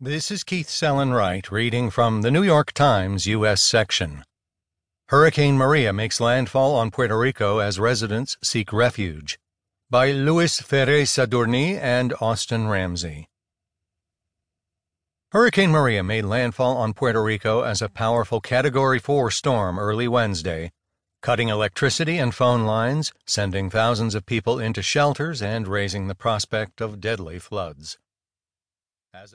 This is Keith Sellon-Wright reading from the New York Times U.S. section. Hurricane Maria makes landfall on Puerto Rico as residents seek refuge. By Luis Ferré Sadurní and Austin Ramzy. Hurricane Maria made landfall on Puerto Rico as a powerful Category 4 storm early Wednesday, cutting electricity and phone lines, sending thousands of people into shelters, and raising the prospect of deadly floods. As a